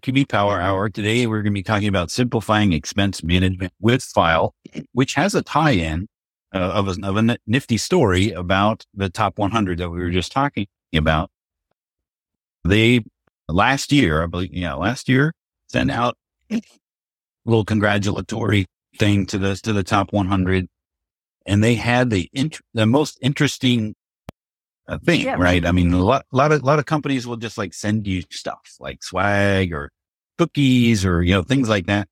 QB Power Hour. Today we're going to be talking about simplifying expense management with Fyle, which has a tie-in uh, of, a, of a nifty story about the top 100 that we were just talking about. They last year, I believe, yeah, last year sent out a little congratulatory thing to the to the top 100, and they had the int- the most interesting a thing, yeah. right? I mean, a lot, lot of, lot of companies will just like send you stuff like swag or cookies or, you know, things like that.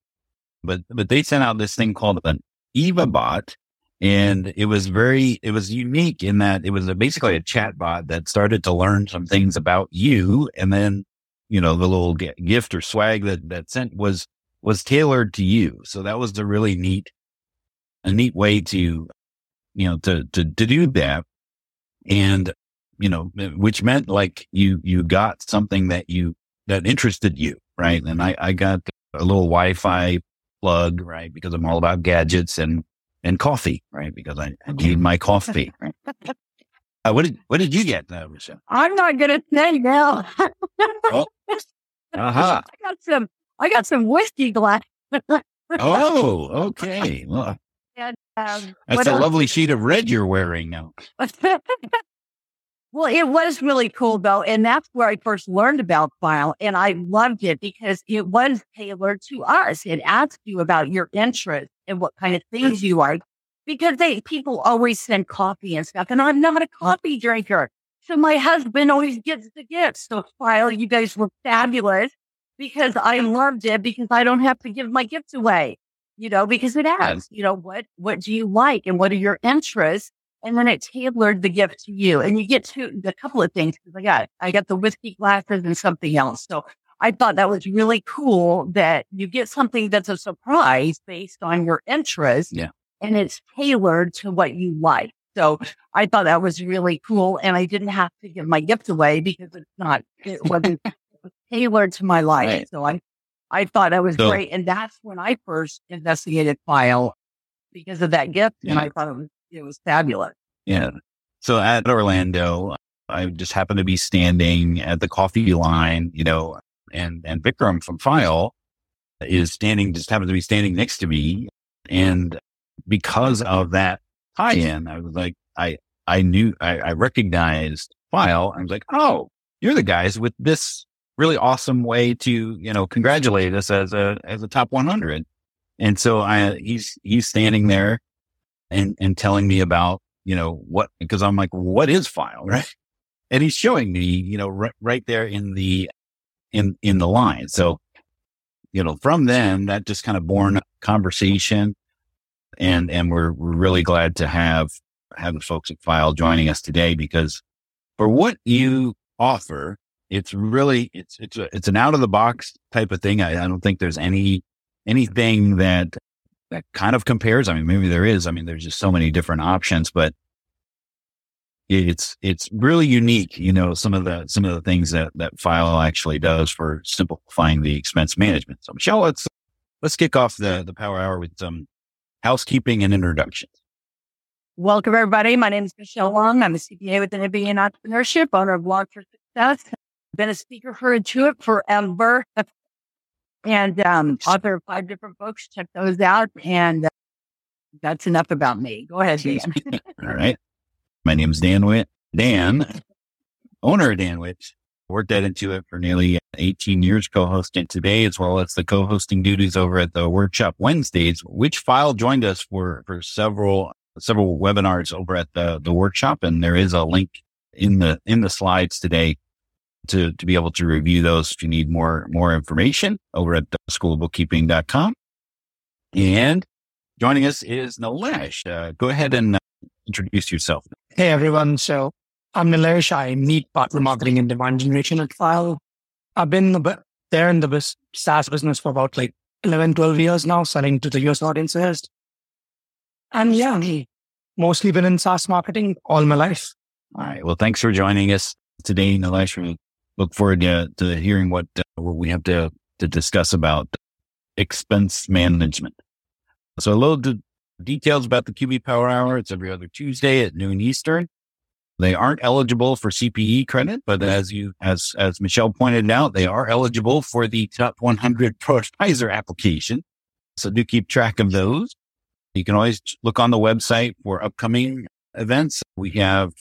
But, but they sent out this thing called an Eva bot and it was very, it was unique in that it was a, basically a chat bot that started to learn some things about you. And then, you know, the little gift or swag that, that sent was, was tailored to you. So that was a really neat, a neat way to, you know, to, to, to do that. And you know, which meant like you, you got something that you, that interested you. Right. And I, I got a little Wi-Fi plug, right? Because I'm all about gadgets and, and coffee, right? Because I, I need my coffee. Right? Uh, what did what did you get, uh, Michelle? I'm not gonna say now. oh. Uh-huh. I got some. I got some whiskey glass. oh, okay. Well, and, um, that's a lovely sheet of red you're wearing now. Well, it was really cool though. And that's where I first learned about Fyle. And I loved it because it was tailored to us. It asked you about your interests and what kind of things you like. Because they people always send coffee and stuff. And I'm not a coffee drinker. So my husband always gets the gifts. So Fyle, you guys were fabulous because I loved it because I don't have to give my gifts away. You know, because it asks, you know, what what do you like and what are your interests? And then it tailored the gift to you. And you get to a couple of things because I got I got the whiskey glasses and something else. So I thought that was really cool that you get something that's a surprise based on your interest. Yeah. And it's tailored to what you like. So I thought that was really cool. And I didn't have to give my gift away because it's not, it wasn't tailored to my life. Right. So I, I thought that was so, great. And that's when I first investigated Fyle because of that gift. Yeah. And I thought it was it was fabulous. Yeah. So at Orlando, uh, I just happened to be standing at the coffee line, you know, and, and Vikram from Fyle is standing, just happened to be standing next to me. And because of that tie in, I was like, I, I knew, I, I recognized Fyle. I was like, oh, you're the guys with this really awesome way to, you know, congratulate us as a, as a top 100. And so I, he's, he's standing there and, and telling me about, you know, what, because I'm like, what is Fyle? Right. And he's showing me, you know, right, right there in the, in, in the line. So, you know, from then that just kind of born conversation and, and we're, we're really glad to have, have the folks at Fyle joining us today because for what you offer, it's really, it's, it's, a, it's an out of the box type of thing. I, I don't think there's any, anything that that kind of compares. I mean, maybe there is. I mean, there's just so many different options, but it's it's really unique. You know, some of the some of the things that that Fyle actually does for simplifying the expense management. So, Michelle, let's let's kick off the the Power Hour with some housekeeping and introductions. Welcome, everybody. My name is Michelle Long. I'm a CPA with an MBA in entrepreneurship, owner of Long for Success. Been a speaker for Intuit forever and um, author of five different books. Check those out. And uh, that's enough about me. Go ahead, Dan. All right. My name is Dan Witt. Dan, owner of Dan Witt, worked at Intuit for nearly 18 years co-hosting today, as well as the co-hosting duties over at the workshop Wednesdays, which Fyle joined us for, for several, several webinars over at the, the workshop. And there is a link in the, in the slides today to, to be able to review those if you need more, more information over at schoolofbookkeeping.com. And joining us is Nilesh. Uh, go ahead and uh, introduce yourself. Hey, everyone. So I'm Nilesh. I lead partner marketing and demand generation at Fyle. I've been there in the SaaS business for about like 11, 12 years now, selling to the US audiences. And yeah, mostly been in SaaS marketing all my life. All right. Well, thanks for joining us today, Nilesh. We look forward to, to hearing what, uh, what we have to, to discuss about expense management. So a little d- details about the QB Power Hour. It's every other Tuesday at noon Eastern. They aren't eligible for CPE credit, but as you, as, as Michelle pointed out, they are eligible for the top 100 Pro application. So do keep track of those. You can always look on the website for upcoming events. We have,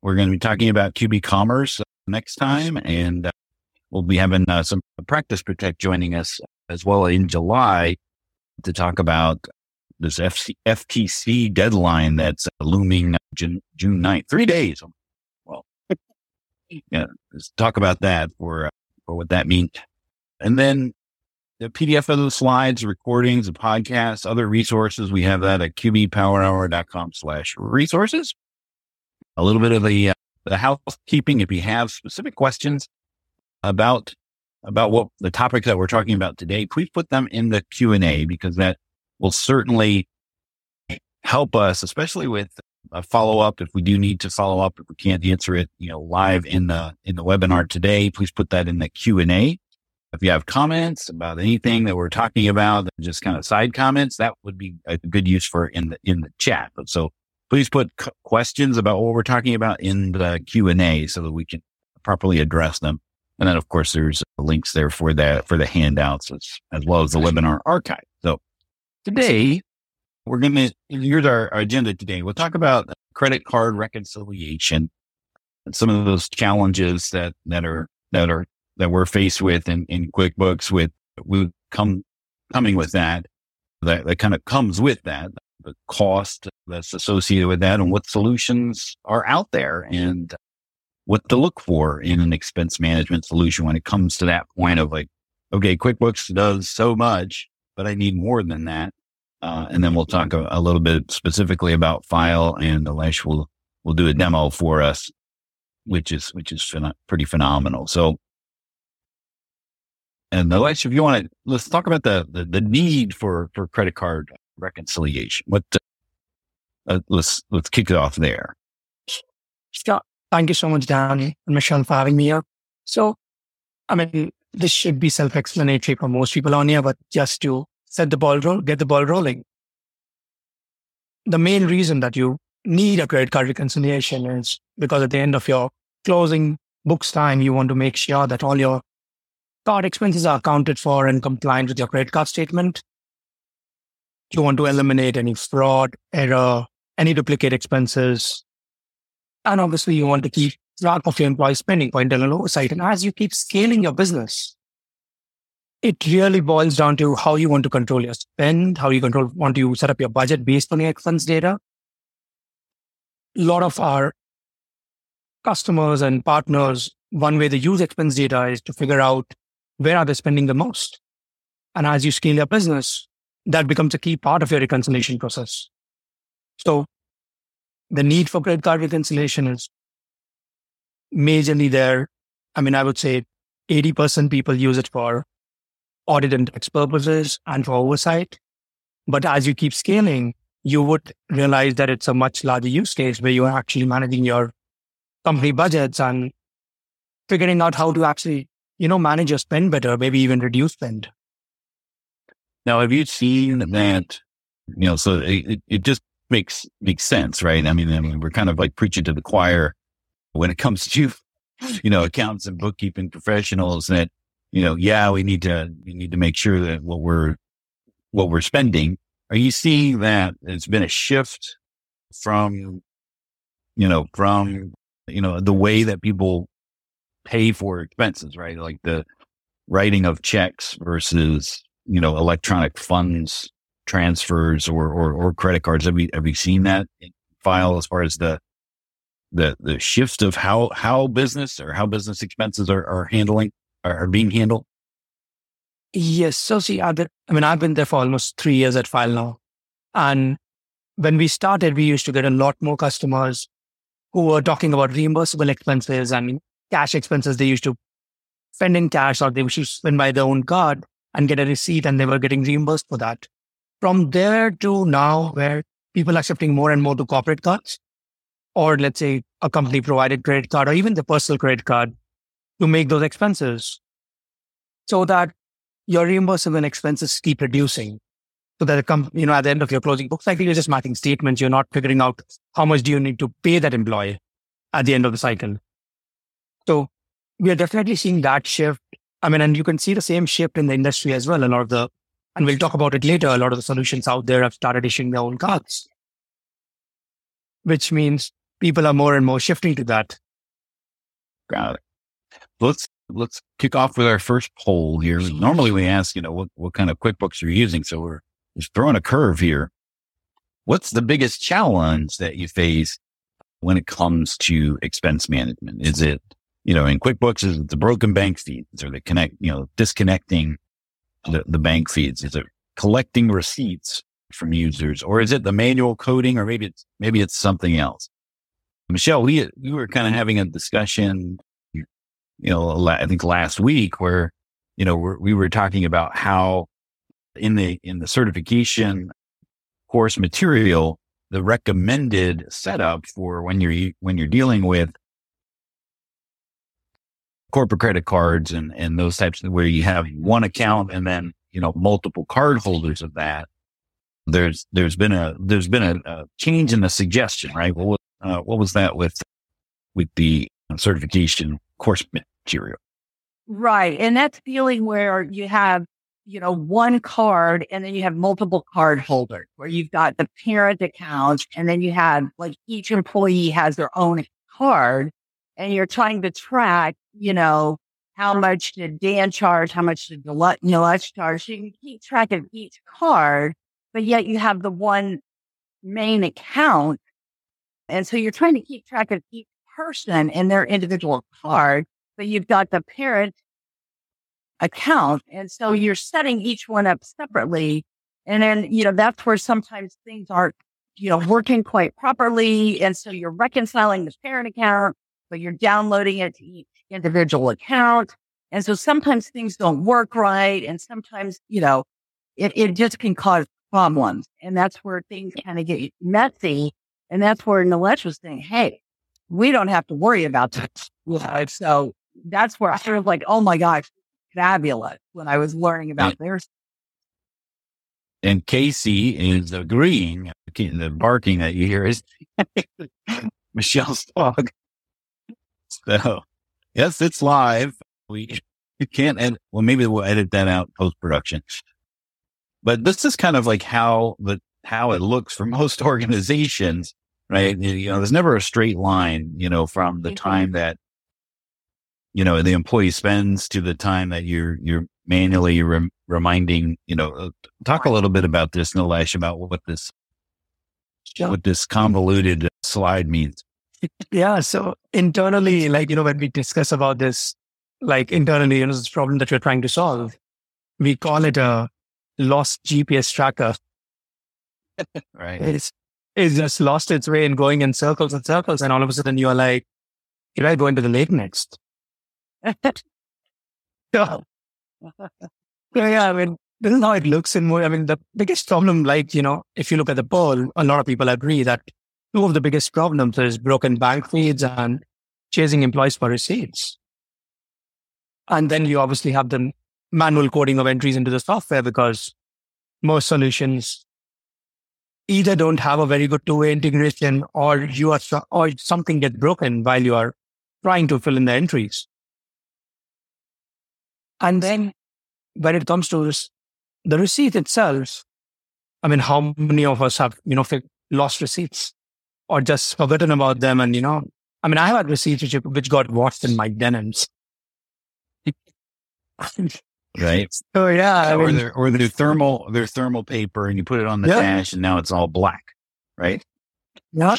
we're going to be talking about QB Commerce next time, and uh, we'll be having uh, some Practice Protect joining us as well in July to talk about this FC, FTC deadline that's looming June, June 9th, three days. Well, yeah, let's talk about that for, uh, for what that means. And then the PDF of the slides, recordings, the podcasts, other resources. We have that at qbpowerhour.com slash resources. A little bit of the, uh, the housekeeping. If you have specific questions about, about what the topics that we're talking about today, please put them in the Q and A because that will certainly help us, especially with a follow up. If we do need to follow up, if we can't answer it, you know, live in the, in the webinar today, please put that in the Q and A. If you have comments about anything that we're talking about, just kind of side comments, that would be a good use for in the, in the chat. So please put c- questions about what we're talking about in the Q and A so that we can properly address them. And then of course there's links there for that, for the handouts as, as well as the webinar archive. So today we're going to, here's our, our agenda today. We'll talk about credit card reconciliation and some of those challenges that, that are, that are that we're faced with in, in QuickBooks with, we come coming with that, that, that kind of comes with that, the cost that's associated with that and what solutions are out there and what to look for in an expense management solution when it comes to that point of like, okay, QuickBooks does so much, but I need more than that. Uh, and then we'll talk a, a, little bit specifically about Fyle and Nilesh will, will do a demo for us, which is, which is pretty phenomenal. So and Nilesh, if you want to, let's talk about the, the, the need for, for credit card reconciliation. What, uh, let's, let's kick it off there. Scott, thank you so much, Danny and Michelle for having me here. So, I mean, this should be self-explanatory for most people on here, but just to set the ball roll, get the ball rolling. The main reason that you need a credit card reconciliation is because at the end of your closing books time, you want to make sure that all your card expenses are accounted for and compliant with your credit card statement. You want to eliminate any fraud, error, any duplicate expenses. And obviously you want to keep track of your employee spending for internal oversight. And as you keep scaling your business, it really boils down to how you want to control your spend, how you control, want to set up your budget based on your expense data. A lot of our customers and partners, one way they use expense data is to figure out where are they spending the most? And as you scale your business, that becomes a key part of your reconciliation process. So the need for credit card reconciliation is majorly there. I mean, I would say 80% people use it for audit and tax purposes and for oversight. But as you keep scaling, you would realize that it's a much larger use case where you are actually managing your company budgets and figuring out how to actually you know, manage your spend better, maybe even reduce spend. Now, have you seen that, you know, so it, it just makes, makes sense, right? I mean, I mean, we're kind of like preaching to the choir when it comes to, you know, accountants and bookkeeping professionals that, you know, yeah, we need to, we need to make sure that what we're, what we're spending. Are you seeing that it's been a shift from, you know, from, you know, the way that people pay for expenses, right? Like the writing of checks versus, you know, electronic funds transfers or, or, or credit cards. Have you, have you seen that Fyle as far as the, the, the shift of how, how business or how business expenses are, are handling, are, are being handled? Yes. So see, I've been, I mean, I've been there for almost three years at Fyle now. And when we started, we used to get a lot more customers who were talking about reimbursable expenses and cash expenses they used to spend in cash or they used to spend by their own card and get a receipt and they were getting reimbursed for that. From there to now where people are shifting more and more to corporate cards, or let's say a company provided credit card or even the personal credit card to make those expenses so that your reimbursable expenses keep reducing. So that, come, you know, at the end of your closing book cycle, you're just matching statements. You're not figuring out how much do you need to pay that employee at the end of the cycle. So we are definitely seeing that shift. I mean, and you can see the same shift in the industry as well. A lot of the, and we'll talk about it later, a lot of the solutions out there have started issuing their own cards, which means people are more and more shifting to that. Got it. Let's let's kick off with our first poll here. Normally we ask, you know, what, what kind of QuickBooks you're using? So we're just throwing a curve here. What's the biggest challenge that you face when it comes to expense management? Is it, you know, in QuickBooks, is it the broken bank feeds or the connect, you know, disconnecting the, the bank feeds? Is it collecting receipts from users or is it the manual coding or maybe it's, maybe it's something else? Michelle, we, we were kind of having a discussion, you know, I think last week where, you know, we were talking about how in the, in the certification course material, the recommended setup for when you're, when you're dealing with corporate credit cards and, and those types of where you have one account and then, you know, multiple card holders of that. There's, there's been a, there's been a, a change in the suggestion, right? Well, uh, what was that with, with the certification course material? Right. And that's feeling where you have, you know, one card and then you have multiple card holders where you've got the parent account and then you have like each employee has their own card and you're trying to track, you know, how much did Dan charge? How much did Nilesh charge? So you can keep track of each card, but yet you have the one main account and so you're trying to keep track of each person and their individual card, but you've got the parent account. And so you're setting each one up separately. And then, you know, that's where sometimes things aren't, you know, working quite properly. And so you're reconciling the parent account, but you're downloading it to each individual account. And so sometimes things don't work right. And sometimes, you know, it, it just can cause problems. And that's where things kind of get messy and that's where Nilesh was saying, Hey, we don't have to worry about that. Yeah. So that's where I was sort of like, Oh my gosh, fabulous when I was learning about theirs. And Casey is agreeing. The barking that you hear is Michelle's dog. So yes, it's live. We can't edit. Well, maybe we'll edit that out post production. But this is kind of like how the how it looks for most organizations right? You know, there's never a straight line, you know, from the mm-hmm. time that, you know, the employee spends to the time that you're, you're manually rem- reminding, you know, uh, talk a little bit about this, Nilesh, about what this, what this convoluted slide means. Yeah. So internally, like, you know, when we discuss about this, like internally, you know, this problem that we're trying to solve, we call it a lost GPS tracker. right. It's, it's just lost its way and going in circles and circles. And all of a sudden you're like, "Can I go into the lake next? so, yeah, I mean, this is how it looks in more. I mean, the biggest problem, like, you know, if you look at the poll, a lot of people agree that two of the biggest problems is broken bank feeds and chasing employees for receipts. And then you obviously have the manual coding of entries into the software because most solutions either don't have a very good two-way integration or you are or something gets broken while you are trying to fill in the entries. And then when it comes to the receipt itself, I mean, how many of us have, you know, lost receipts or just forgotten about them? And, you know, I mean, I have had receipts which, which got washed in my denims. right? Oh yeah, I or their or their thermal their thermal paper, and you put it on the yeah. dash, and now it's all black, right? Yeah.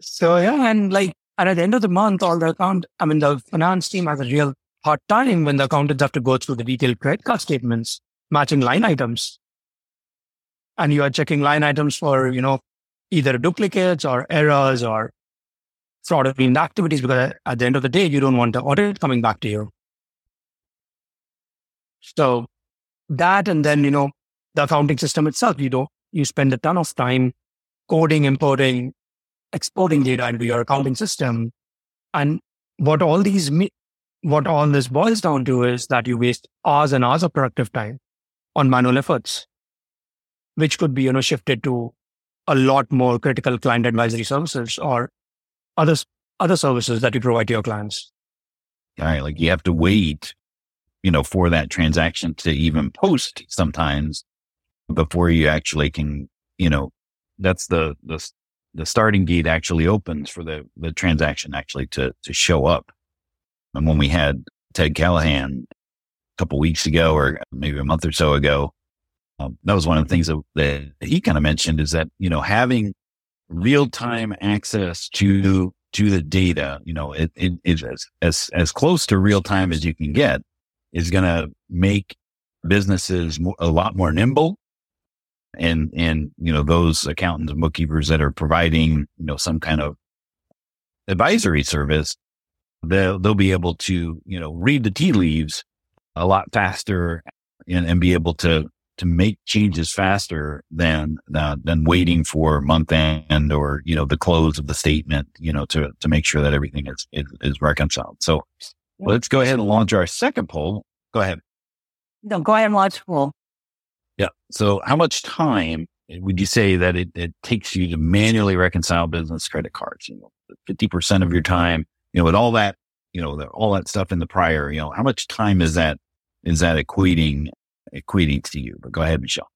So yeah, and like and at the end of the month, all the account, I mean, the finance team has a real hard time when the accountants have to go through the detailed credit card statements, matching line items, and you are checking line items for you know either duplicates or errors or fraudulent activities because at the end of the day, you don't want the audit coming back to you. So that, and then, you know, the accounting system itself, you know, you spend a ton of time coding, importing, exporting data into your accounting system. And what all these, what all this boils down to is that you waste hours and hours of productive time on manual efforts, which could be, you know, shifted to a lot more critical client advisory services or other, other services that you provide to your clients. All right. Like you have to wait, you know, for that transaction to even post sometimes before you actually can, you know, that's the, the, the starting gate actually opens for the, the transaction actually to, to show up. And when we had Ted Callahan a couple weeks ago, or maybe a month or so ago, um, that was one of the things that, that he kind of mentioned is that, you know, having real time access to, to the data, you know, it, it is as, as, as close to real time as you can get is going to make businesses a lot more nimble. And, and, you know, those accountants and bookkeepers that are providing, you know, some kind of advisory service they'll, they'll be able to, you know, read the tea leaves a lot faster and, and be able to, to make changes faster than, uh, than waiting for month end or, you know, the close of the statement, you know, to, to make sure that everything is, is, is reconciled. So let's go ahead and launch our second poll. Go ahead. No, go ahead and launch poll. Yeah. So how much time would you say that it, it takes you to manually reconcile business credit cards? You know, 50% of your time you know, with all that, you know, the, all that stuff in the prior, you know, how much time is that, is that equating, equating to you? But go ahead, Michelle.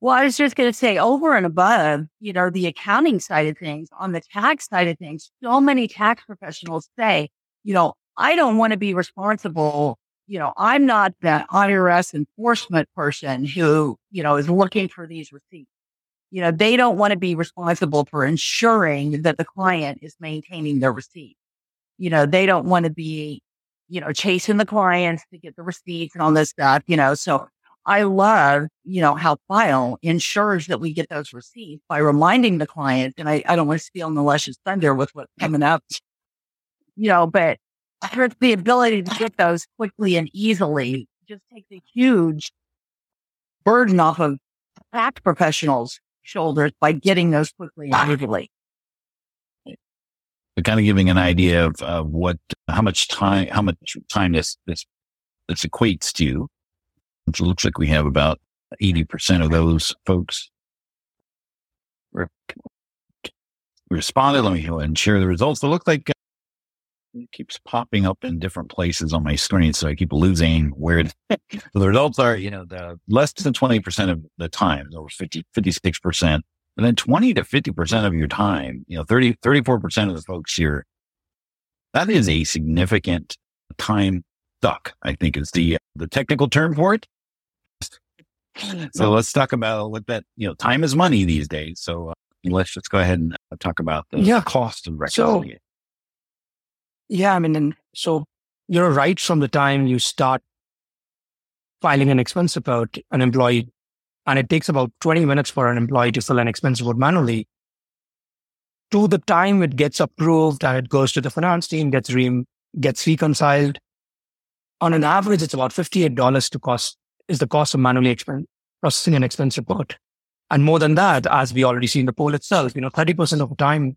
Well, I was just going to say over and above, you know, the accounting side of things, on the tax side of things, so many tax professionals say, you know, I don't want to be responsible. You know, I'm not the IRS enforcement person who, you know, is looking for these receipts. You know, they don't want to be responsible for ensuring that the client is maintaining their receipt you know, they don't want to be, you know, chasing the clients to get the receipts and all this stuff, you know. So I love, you know, how Fyle ensures that we get those receipts by reminding the client. And I, I don't want to steal Nilesh's thunder with what's coming up, you know, but the ability to get those quickly and easily just takes a huge burden off of tax professionals' shoulders by getting those quickly and easily but kind of giving an idea of, of what, how much time, how much time this, this, this equates to. It looks like we have about 80% of those folks responded. Let me go ahead and share the results. It looks like uh, it keeps popping up in different places on my screen. So I keep losing where so the results are, you know, the less than 20% of the time, over 50, 56%. And then 20 to 50% of your time, you know, 30, 34% of the folks here, that is a significant time suck, I think is the, the technical term for it. So let's talk about what that, you know, time is money these days. So uh, let's just go ahead and uh, talk about the yeah. cost of reconciling so, Yeah. I mean, and so you're right from the time you start filing an expense report, an employee and it takes about 20 minutes for an employee to fill an expense report manually, to the time it gets approved and it goes to the finance team, gets re- gets reconciled. On an average, it's about $58 to cost is the cost of manually expense, processing an expense report. And more than that, as we already see in the poll itself, you know, 30% of time,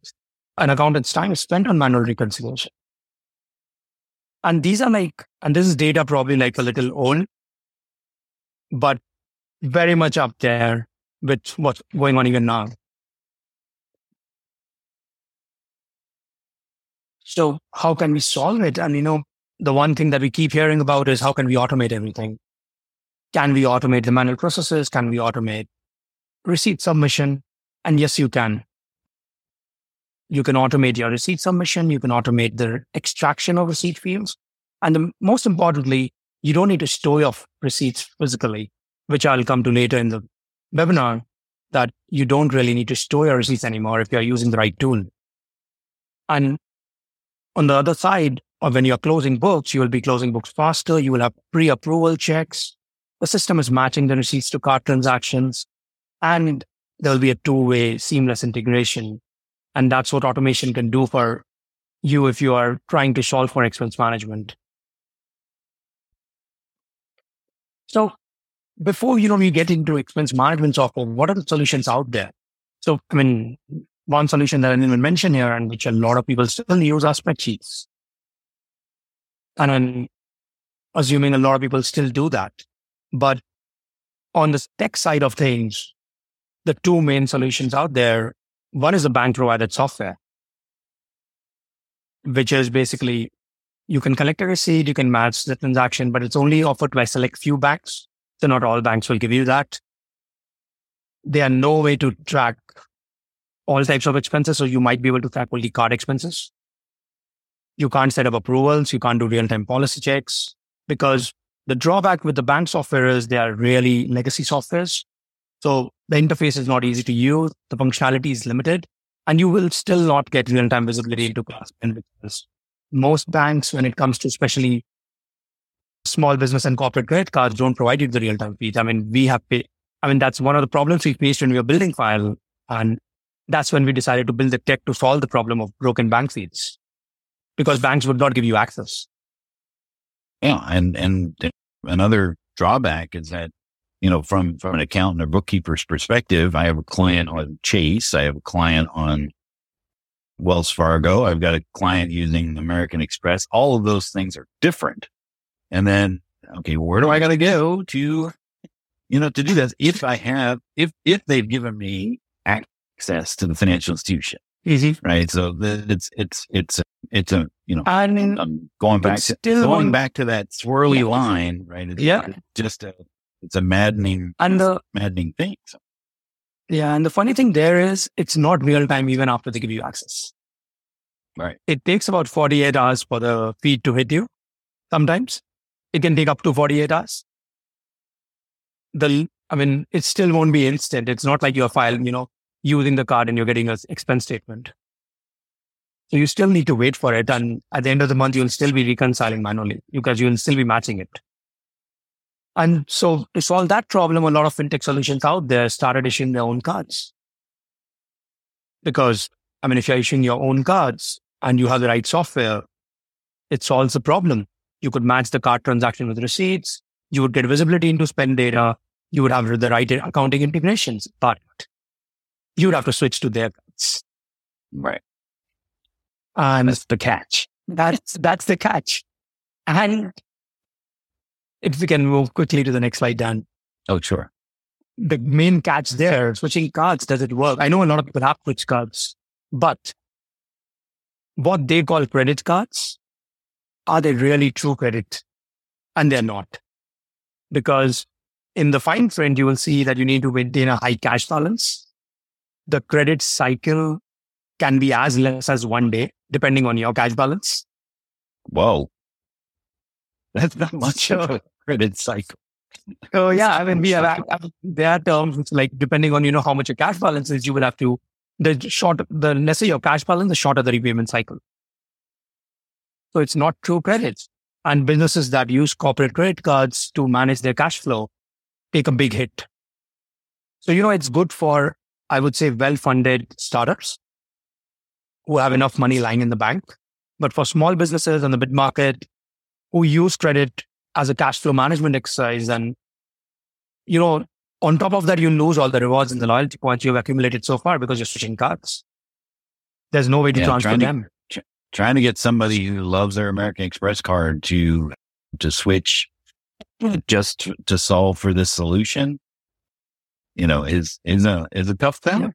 an accountant's time is spent on manual reconciliation. And these are like, and this is data probably like a little old, but very much up there with what's going on even now. So how can we solve it? And you know, the one thing that we keep hearing about is how can we automate everything? Can we automate the manual processes? Can we automate receipt submission? And yes, you can. You can automate your receipt submission. You can automate the extraction of receipt fields. And the, most importantly, you don't need to store your receipts physically which I'll come to later in the webinar, that you don't really need to store your receipts anymore if you're using the right tool. And on the other side, or when you're closing books, you will be closing books faster. You will have pre-approval checks. The system is matching the receipts to card transactions and there'll be a two-way seamless integration. And that's what automation can do for you if you are trying to solve for expense management. So before you know we get into expense management software, what are the solutions out there? So, I mean, one solution that I didn't even mention here, and which a lot of people still use, are spreadsheets. And I'm assuming a lot of people still do that. But on the tech side of things, the two main solutions out there one is the bank provided software, which is basically you can collect a receipt, you can match the transaction, but it's only offered by select few banks. So not all banks will give you that. There are no way to track all types of expenses. So you might be able to track only card expenses. You can't set up approvals. You can't do real time policy checks because the drawback with the bank software is they are really legacy softwares. So the interface is not easy to use. The functionality is limited and you will still not get real time visibility into cost because most banks, when it comes to especially small business and corporate credit cards, don't provide you the real time feeds. I mean, we have paid, I mean, that's one of the problems we faced when we were building Fyle. And that's when we decided to build the tech to solve the problem of broken bank feeds because banks would not give you access. Yeah. And, and another drawback is that you know, from, from an accountant or bookkeeper's perspective, I have a client on Chase. I have a client on Wells Fargo. I've got a client using American Express. All of those things are different. And then, okay, where do I got to go to, you know, to do this? If I have, if, if they've given me access to the financial institution, Easy. right? So the, it's, it's, it's, it's a, you know, I mean, I'm going back to, still going back to that swirly Yeah. line, right? It's Yeah. just a, it's a maddening, and the, maddening thing. So, yeah. And the funny thing there is it's not real time even after they give you access. Right. It takes about 48 hours for the feed to hit you. Sometimes it can take up to 48 hours. The, I mean, it still won't be instant. It's not like you're filing, you know, using the card and you're getting an expense statement. So you still need to wait for it. And at the end of the month, you'll still be reconciling manually because you'll still be matching it. And so to solve that problem, a lot of fintech solutions out there started issuing their own cards. Because, I mean, if you're issuing your own cards and you have the right software, it solves the problem. You could match the card transaction with receipts. You would get visibility into spend data. You would have the right accounting integrations, but you would have to switch to their cards. right. And That's the catch. that's, that's the catch. And if we can move quickly to the next slide, Dan. Oh, sure. the main catch there, switching cards, does it work? I know a lot of people have switch cards, but what they call credit cards, are they really true credit? And they're not. Because in the fine print, you will see that you need to maintain a high cash balance. The credit cycle can be as less as one day, depending on your cash balance. Whoa. That's not much of a credit cycle. So yeah, I mean, we have ac- there are terms like depending on you know how much your cash balance is, you will have to the short the lesser your cash balance, the shorter the repayment cycle. So it's not true credit. And businesses that use corporate credit cards to manage their cash flow take a big hit. So you know it's good for I would say well-funded startups who have enough money lying in the bank, but for small businesses and the mid market who use credit as a cash flow management exercise. And, you know, on top of that, you lose all the rewards and the loyalty points you've accumulated so far because you're switching cards. There's no way to Yeah, transfer to- them. Trying to get somebody who loves their American Express card to to switch just to, to solve for this solution, you know, is is a is a tough thing.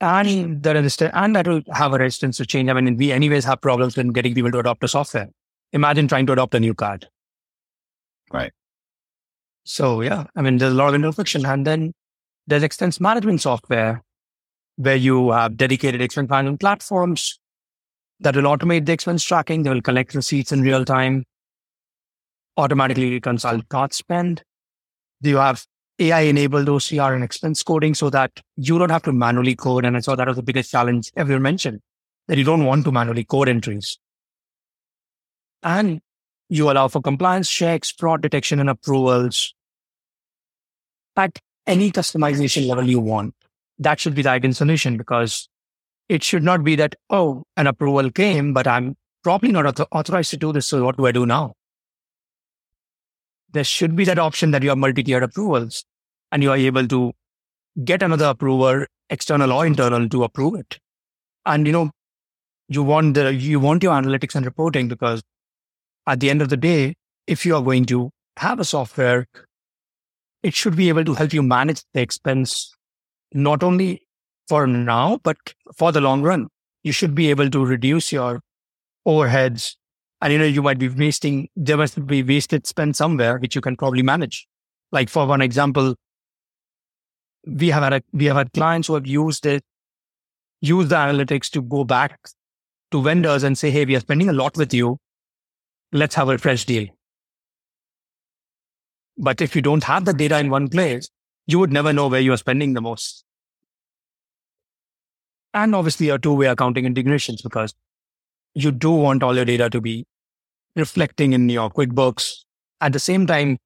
And the resistance, and that will have a resistance to change. I mean, we anyways have problems in getting people to adopt a software. Imagine trying to adopt a new card. Right. So yeah, I mean, there's a lot of interfiction. And then there's expense management software where you have dedicated expense management platforms that will automate the expense tracking. They will collect receipts in real time, automatically reconcile card spend. Do you have AI enabled OCR and expense coding so that you don't have to manually code. And I saw that was the biggest challenge ever mentioned that you don't want to manually code entries. And you allow for compliance checks, fraud detection and approvals at any customization level you want. That should be the ideal solution because it should not be that, oh, an approval came, but I'm probably not author- authorized to do this. So what do I do now? there should be that option that you have multi-tiered approvals and you are able to get another approver, external or internal, to approve it. And you know, you want the you want your analytics and reporting because at the end of the day, if you are going to have a software, it should be able to help you manage the expense not only for now, but for the long run. You should be able to reduce your overheads. And you know, you might be wasting, there must be wasted spend somewhere, which you can probably manage. Like for one example, we have had a, we have had clients who have used it, used the analytics to go back to vendors and say, Hey, we are spending a lot with you. Let's have a fresh deal. But if you don't have the data in one place, you would never know where you are spending the most. And obviously a two-way accounting integrations because you do want all your data to be reflecting in your QuickBooks. At the same time,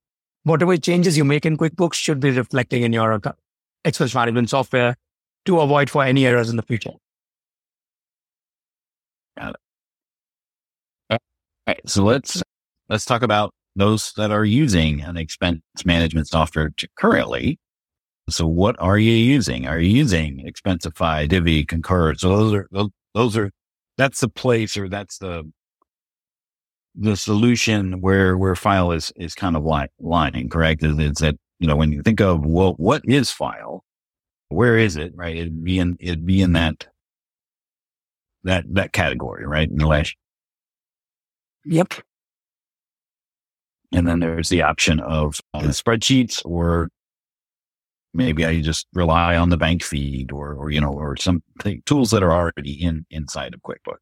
whatever changes you make in QuickBooks should be reflecting in your expense management software to avoid for any errors in the future. Got it. All right. So let's let's talk about those that are using an expense management software currently. So what are you using? Are you using Expensify, Divvy, Concur? So those are those, those are that's the place or that's the the solution where where Fyle is is kind of li- lining, correct? Is, is that you know when you think of well, what is Fyle? Where is it? Right? It'd be in it'd be in that that that category, right? In the last. Yep. And then there's the option of uh, spreadsheets or maybe I just rely on the bank feed or, or, you know, or some tools that are already in inside of QuickBooks.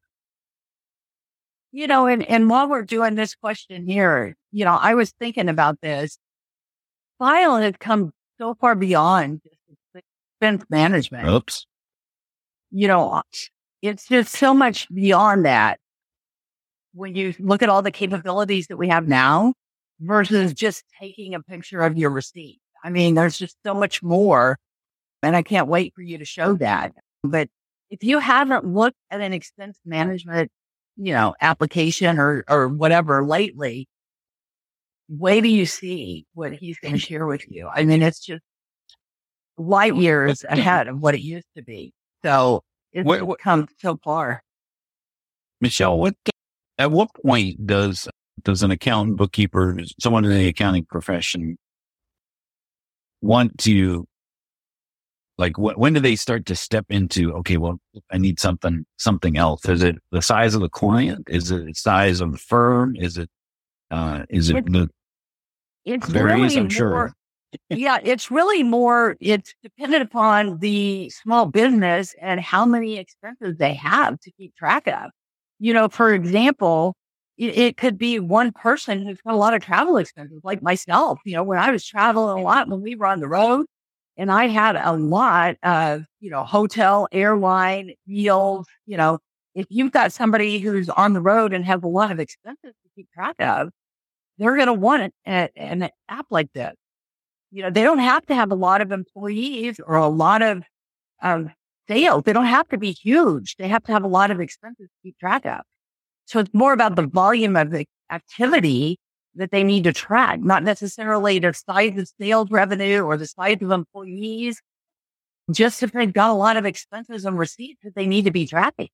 You know, and, and while we're doing this question here, you know, I was thinking about this. Fyle has come so far beyond expense management. Oops. You know, uh, it's just so much beyond that. When you look at all the capabilities that we have now versus just taking a picture of your receipt. I mean, there's just so much more. And I can't wait for you to show that. But if you haven't looked at an expense management, you know, application or, or whatever lately, wait till you see what he's going to share with you. I mean, it's just light years ahead of what it used to be. So it's what, what, come so far. Michelle, what, at what point does, does an accountant, bookkeeper, someone in the accounting profession want to like wh- when do they start to step into okay well i need something something else is it the size of the client is it the size of the firm is it uh is it the it's varies really i'm more, sure yeah it's really more it's dependent upon the small business and how many expenses they have to keep track of you know for example it, it could be one person who's got a lot of travel expenses, like myself. You know, when I was traveling a lot, when we were on the road, and I had a lot of, you know, hotel, airline, meals, you know, if you've got somebody who's on the road and has a lot of expenses to keep track of, they're going to want an, an app like this. You know, they don't have to have a lot of employees or a lot of um, sales. They don't have to be huge. They have to have a lot of expenses to keep track of. So it's more about the volume of the activity that they need to track, not necessarily the size of sales revenue or the size of employees. Just if they've got a lot of expenses and receipts that they need to be tracking.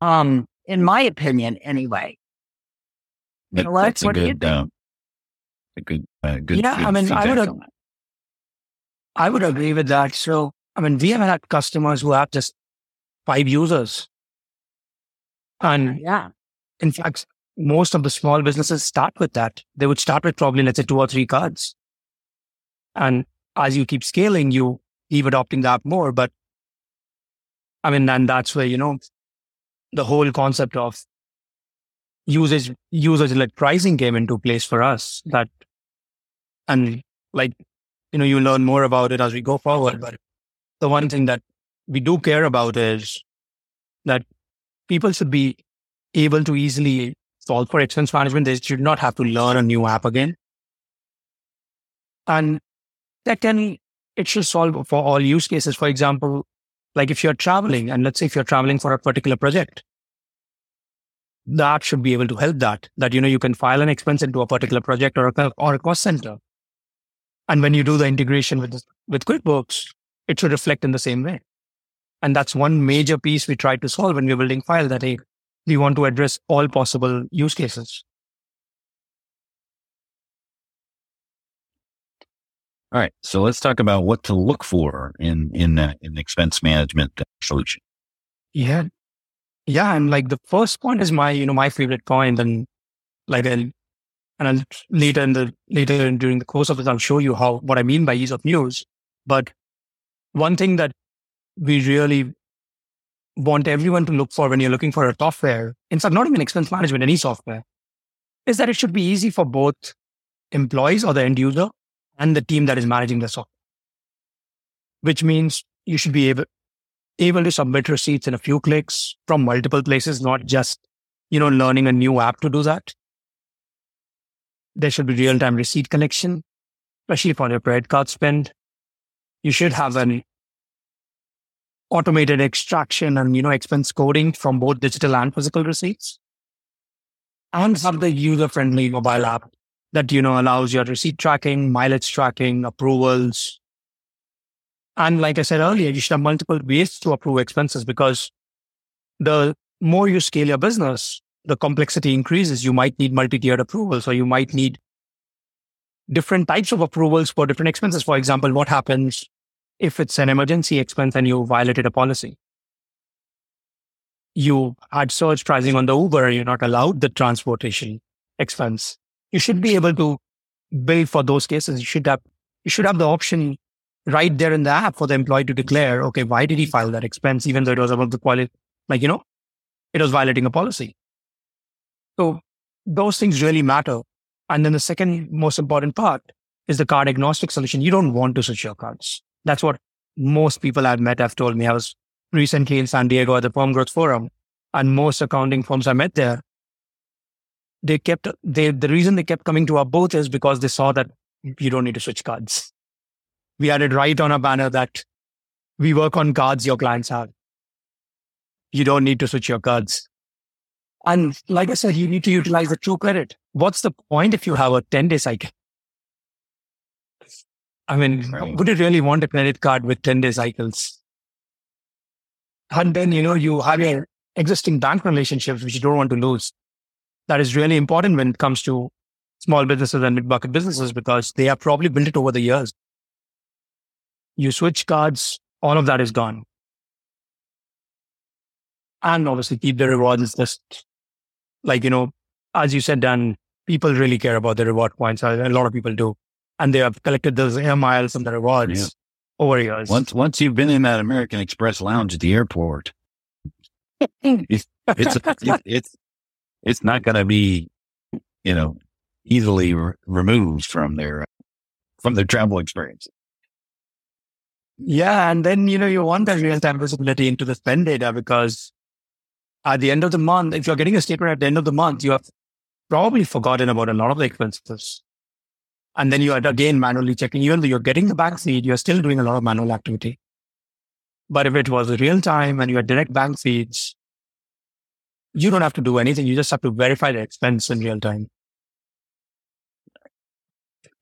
Um, in my opinion, anyway. That, Nilesh, that's a good, uh, a good, uh, good. Yeah, I mean, I would, I would agree with that. So, I mean, we have had customers who have just five users, and yeah, in fact, most of the small businesses start with that. They would start with probably, let's say, two or three cards. And as you keep scaling, you keep adopting that more. But I mean, and that's where, you know, the whole concept of usage, usage led pricing came into place for us that, and like, you know, you learn more about it as we go forward. But the one thing that we do care about is that people should be able to easily solve for expense management. They should not have to learn a new app again. And that can, it should solve for all use cases. For example, like if you're traveling and let's say if you're traveling for a particular project, the app should be able to help that, that, you know, you can file an expense into a particular project or a, or a cost center. And when you do the integration with, with QuickBooks, it should reflect in the same way. And that's one major piece we try to solve when we're building Fyle that hey, we want to address all possible use cases. All right. So let's talk about what to look for in, in, uh, in expense management solution. Yeah. Yeah. And like the first point is my, you know, my favorite. And like, I'll, and I'll later in the, later in, during the course of this, I'll show you how, what I mean by ease of use. But one thing that we really want everyone to look for when you're looking for a software, in fact, not even expense management, any software, is that it should be easy for both employees or the end user and the team that is managing the software. Which means you should be able, able to submit receipts in a few clicks from multiple places, not just, you know, learning a new app to do that. There should be real-time receipt collection, especially for your credit card spend. You should have an automated extraction and, you know, expense coding from both digital and physical receipts. And have the user-friendly mobile app that, you know, allows your receipt tracking, mileage tracking, approvals. And like I said earlier, you should have multiple ways to approve expenses because the more you scale your business, the complexity increases. You might need multi-tiered approvals or you might need different types of approvals for different expenses. For example, what happens if it's an emergency expense and you violated a policy? You had surge pricing on the Uber, you're not allowed the transportation expense you should be able to build for those cases. You should have you should have the option right there in the app for the employee to declare, okay, why did he mm-hmm. file that expense, even though it was above the quality, like you know, it was violating a policy. So those things really matter. And then the second most important part is the card agnostic solution. You don't want to switch your cards. That's what most people I've met have told me. I was recently in San Diego at the Firm Growth Forum, and most accounting firms I met there they kept they the reason they kept coming to our booth is because they saw that you don't need to switch cards. We had it right on a banner that we work on cards your clients have. You don't need to switch your cards. And like I said, you need to utilize the true credit. What's the point if you have a 10 day cycle? I mean, right. would you really want a credit card with 10 day cycles? And then, you know, you have your existing bank relationships, which you don't want to lose that is really important when it comes to small businesses and mid market businesses because they have probably built it over the years. You switch cards, all of that is gone. And obviously keep the rewards. It's just like, you know, as you said, Dan, people really care about the reward points. A lot of people do. And they have collected those air miles and the rewards yeah. over years. Once, once you've been in that American Express lounge at the airport, it's, it's, it's, it's not going to be, you know, easily re- removed from their, from their travel experience. Yeah. And then, you know, you want that real time visibility into the spend data because at the end of the month, if you're getting a statement at the end of the month, you have probably forgotten about a lot of the expenses. And then you are again manually checking, even though you're getting the bank feed, you're still doing a lot of manual activity. But if it was real time and you had direct bank feeds, you don't have to do anything. You just have to verify the expense in real time.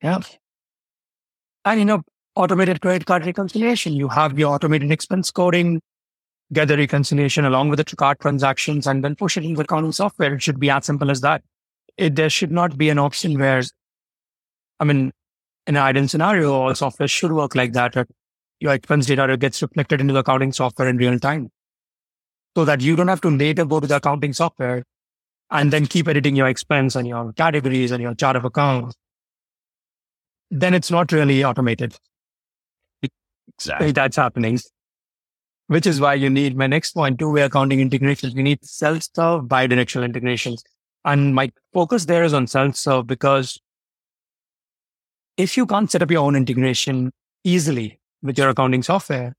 Yeah. And, you know, automated credit card reconciliation. You have your automated expense coding, get the reconciliation along with the card transactions, and then push it into accounting software. It should be as simple as that. It, there should not be an option where, I mean, in an ideal scenario, all software should work like that. Your expense data gets reflected into the accounting software in real time so that you don't have to later go to the accounting software and then keep editing your expense and your categories and your chart of accounts. Then it's not really automated. Exactly. That's happening. Which is why you need my next point, two-way accounting integrations. You need self-serve bi-directional integrations. And my focus there is on self-serve because if you can't set up your own integration easily with your accounting software,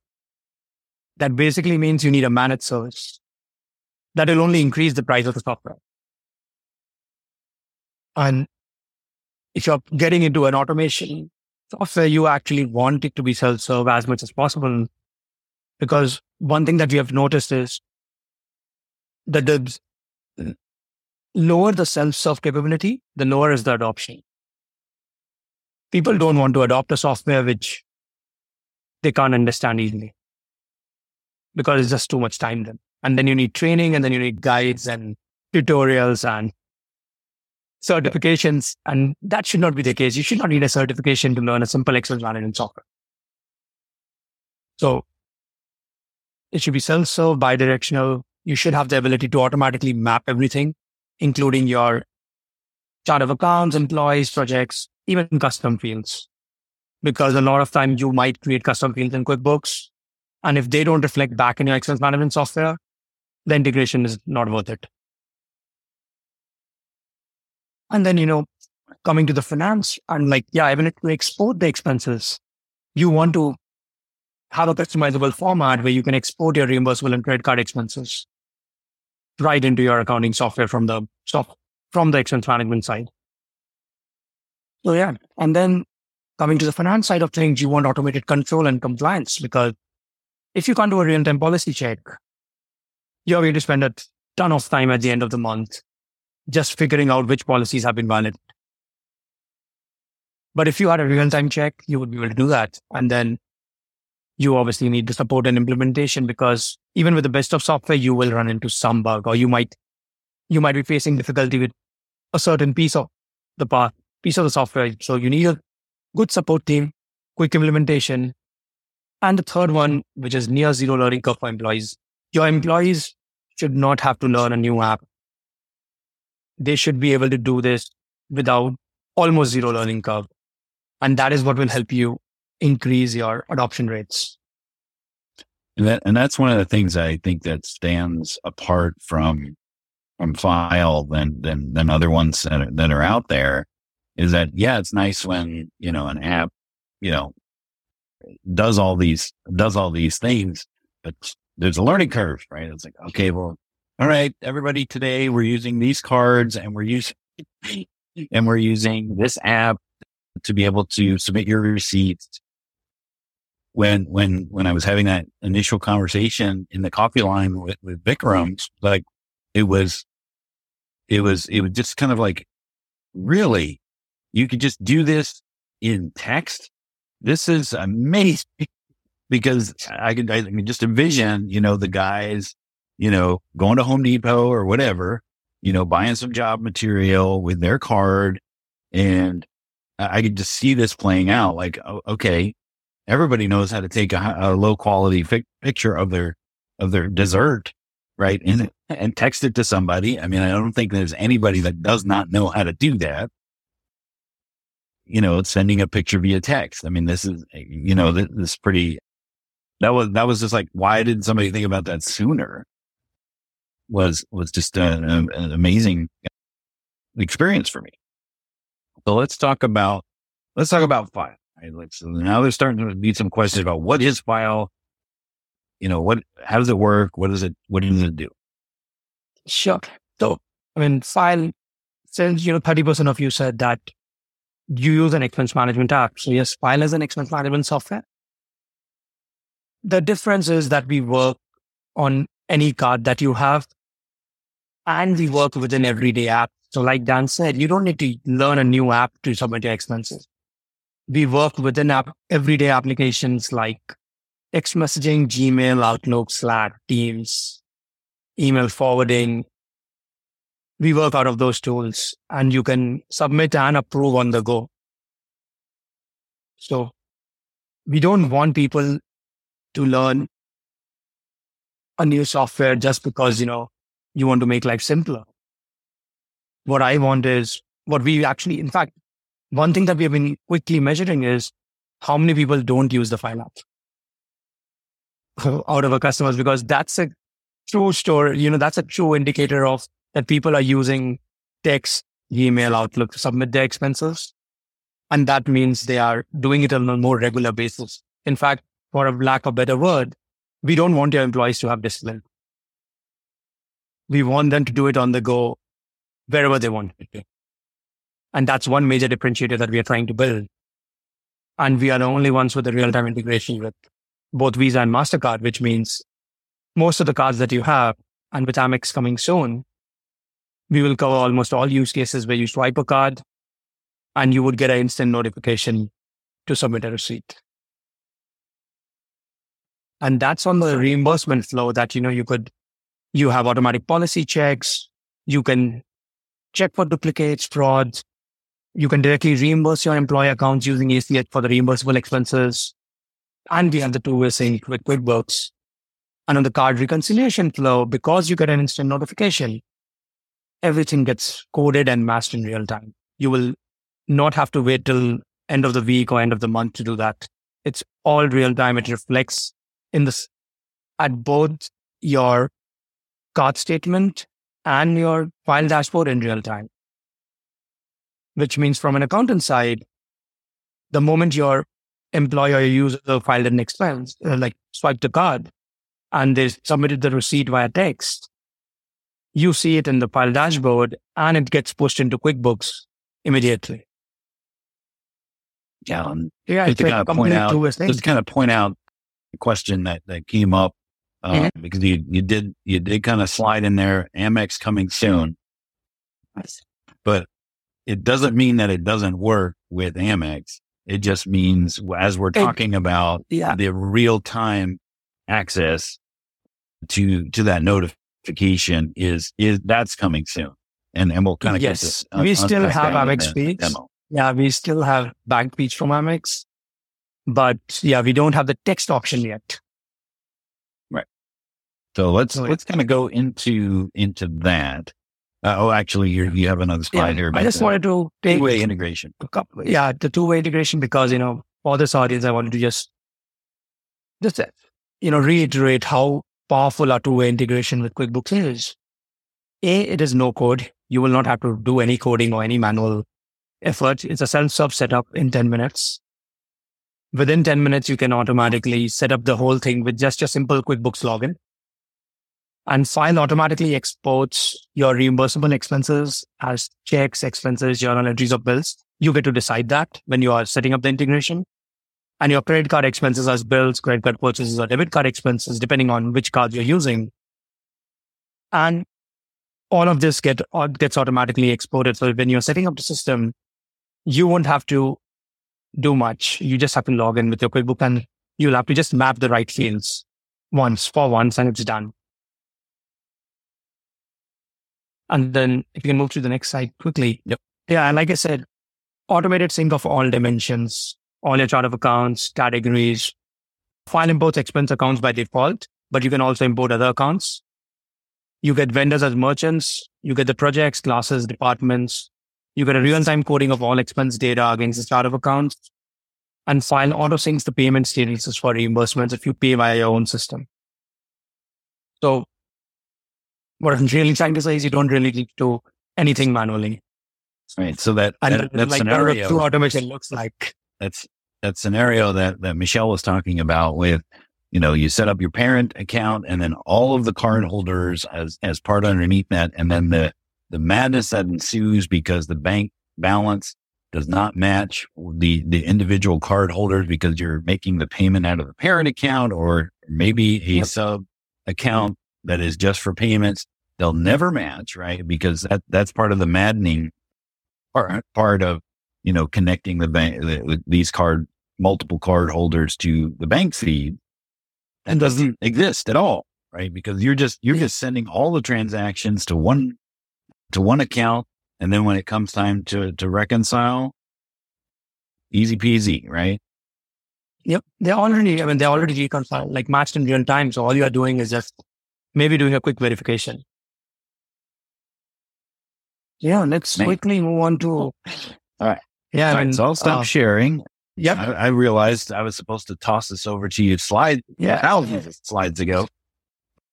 that basically means you need a managed service that will only increase the price of the software. And if you're getting into an automation software, you actually want it to be self-serve as much as possible. Because one thing that we have noticed is that the lower the self-serve capability, the lower is the adoption. People don't want to adopt a software which they can't understand easily because it's just too much time then. And then you need training and then you need guides and tutorials and certifications. And that should not be the case. You should not need a certification to learn a simple Excel management software. So it should be self-serve, bi-directional. You should have the ability to automatically map everything, including your chart of accounts, employees, projects, even custom fields. Because a lot of times you might create custom fields in QuickBooks. And if they don't reflect back in your expense management software, the integration is not worth it. And then, you know, coming to the finance and like, yeah, even if you export the expenses, you want to have a customizable format where you can export your reimbursable and credit card expenses right into your accounting software from the soft, from the expense management side. So yeah. And then coming to the finance side of things, you want automated control and compliance because if you can't do a real time policy check, you're going to spend a ton of time at the end of the month just figuring out which policies have been valid. But if you had a real time check, you would be able to do that. And then you obviously need the support and implementation because even with the best of software, you will run into some bug or you might, you might be facing difficulty with a certain piece of the path, piece of the software. So you need a good support team, quick implementation. And the third one, which is near zero learning curve for employees. Your employees should not have to learn a new app. They should be able to do this without almost zero learning curve. And that is what will help you increase your adoption rates. And that, and that's one of the things I think that stands apart from, from Fyle than, than, than other ones that are, that are out there is that, yeah, it's nice when, you know, an app, you know, does all these, does all these things, but there's a learning curve, right? It's like, okay, well, all right, everybody today we're using these cards and we're using, and we're using this app to be able to submit your receipts. When when when I was having that initial conversation in the coffee line with, with like it was it was it was just kind of like really? You could just do this in text. This is amazing. Because I can I can just envision, you know, the guys, you know, going to Home Depot or whatever, you know, buying some job material with their card and I could just see this playing out like, okay, everybody knows how to take a, a low quality fi- picture of their of their dessert, right, and and text it to somebody. I mean, I don't think there's anybody that does not know how to do that. You know, sending a picture via text. I mean, this is eh, you know this, this is pretty. That was that was just like, why didn't somebody think about that sooner? Was was just an, um, an amazing uh, experience for me. So let's talk about let's talk about Fyle. Right? So now there's starting to be some questions about what is Fyle? You know, what, how does it work? What does it, what does it do? Sure. So, I mean, Fyle, since, you know, 30% of you said that you use an expense management app. So yes, Fyle is an expense management software. The difference is that we work on any card that you have and we work with an everyday app. So like Dan said, you don't need to learn a new app to submit your expenses we work within app, everyday applications like text messaging, Gmail, Outlook, Slack, Teams, email forwarding. We work out of those tools and you can submit and approve on the go. So we don't want people to learn a new software just because, you know, you want to make life simpler. What I want is what we actually, in fact, one thing that we have been quickly measuring is how many people don't use the Fyle app out of our customers because that's a true story. You know, that's a true indicator of that people are using text, email, Outlook to submit their expenses. And that means they are doing it on a more regular basis. In fact, for a lack of better word, we don't want your employees to have discipline. We want them to do it on the go wherever they want to. And that's one major differentiator that we are trying to build. And we are the only ones with the real time integration with both Visa and MasterCard, which means most of the cards that you have and with Amex coming soon, we will cover almost all use cases where you swipe a card and you would get an instant notification to submit a receipt. And that's on the reimbursement flow that, you know, you could, you have automatic policy checks. You can check for duplicates, frauds. You can directly reimburse your employee accounts using ACH for the reimbursable expenses. And we have the two-way sync with QuickBooks. And on the card reconciliation flow, because you get an instant notification, everything gets coded and matched in real time. You will not have to wait till end of the week or end of the month to do that. It's all real time. It reflects in this at both your card statement and your Fyle dashboard in real time. Which means from an accountant side, the moment your employee or user filed an expense, uh, like swiped the card and they submitted the receipt via text, you see it in the Fyle dashboard and it gets pushed into QuickBooks immediately. Yeah. Um, yeah. Just to kind of point out, just kind of point out the question that, that came up, uh, mm-hmm. because you, you did, you did kind of slide in there Amex coming soon, but it doesn't mean that it doesn't work with Amex. It just means as we're talking about yeah. the real time access to, to that notification is is that's coming soon, and and we'll kind of yes, this, we still have Amex Speech. Yeah, we still have bank speech from Amex, but yeah, we don't have the text option yet. So let's so let's kind of go into into that. Uh, oh, actually, you you have another slide yeah, here. I just wanted to take two-way integration. Couple, yeah, the two-way integration because you know for this audience, I wanted to just just you know reiterate how powerful our two-way integration with QuickBooks is, A, it is no code. You will not have to do any coding or any manual effort. It's a self-serve setup in 10 minutes. Within 10 minutes, you can automatically set up the whole thing with just a simple QuickBooks login. And Fyle automatically exports your reimbursable expenses as checks, expenses, journal entries of bills. You get to decide that when you are setting up the integration and your credit card expenses as bills, credit card purchases, or debit card expenses, depending on which card you're using. And all of this get, gets automatically exported. So when you're setting up the system, you won't have to do much. You just have to log in with your QuickBook and you'll have to just map the right fields once for once and it's done. And then if you can move to the next slide quickly. Yep. Yeah. And like I said, automated sync of all dimensions all your chart of accounts, categories. Fyle imports expense accounts by default, but you can also import other accounts. You get vendors as merchants. You get the projects, classes, departments. You get a real-time coding of all expense data against the chart of accounts. And Fyle auto syncs the payment statuses for reimbursements if you pay via your own system. So what I'm really trying to say is you don't really need to do anything manually. Right. So that, and that, that like scenario. True automation looks like that's that scenario that that Michelle was talking about with you know you set up your parent account and then all of the card holders as as part underneath that and then the the madness that ensues because the bank balance does not match the the individual card holders because you're making the payment out of the parent account or maybe a yep. sub account that is just for payments they'll never match right because that that's part of the maddening part part of you know, connecting the bank, these card, multiple card holders to the bank feed and doesn't exist at all, right? Because you're just, you're just sending all the transactions to one, to one account. And then when it comes time to, to reconcile, easy peasy, right? Yep. They're already, I mean, they're already reconciled, like matched in real time. So all you are doing is just maybe doing a quick verification. Yeah. Let's quickly move on to. All right. Yeah. Right, so I'll stop uh, sharing. Yep. I, I, realized I was supposed to toss this over to you slide yeah. thousands of slides ago.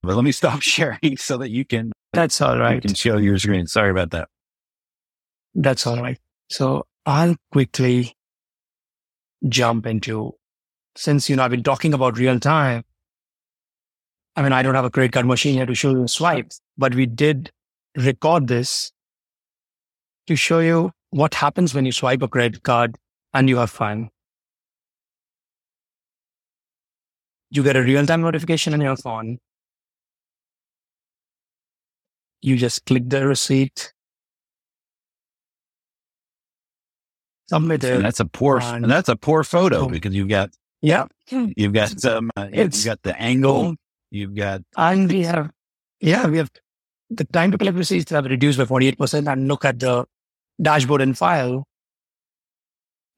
But let me stop sharing so that you can That's all right. You can show your screen. Sorry about that. That's all right. So I'll quickly jump into since you know I've been talking about real time. I mean, I don't have a credit card machine here to show you swipes, but we did record this to show you what happens when you swipe a credit card and you have fun? You get a real time notification on your phone. you just click the receipt, submit it. And that's a poor, And- and that's a poor photo Oh. because you've got, yeah. you've got some, uh, you've got the angle, you've got, And we have, yeah, we have the time to collect receipts have reduced by 48% and look at the dashboard and Fyle.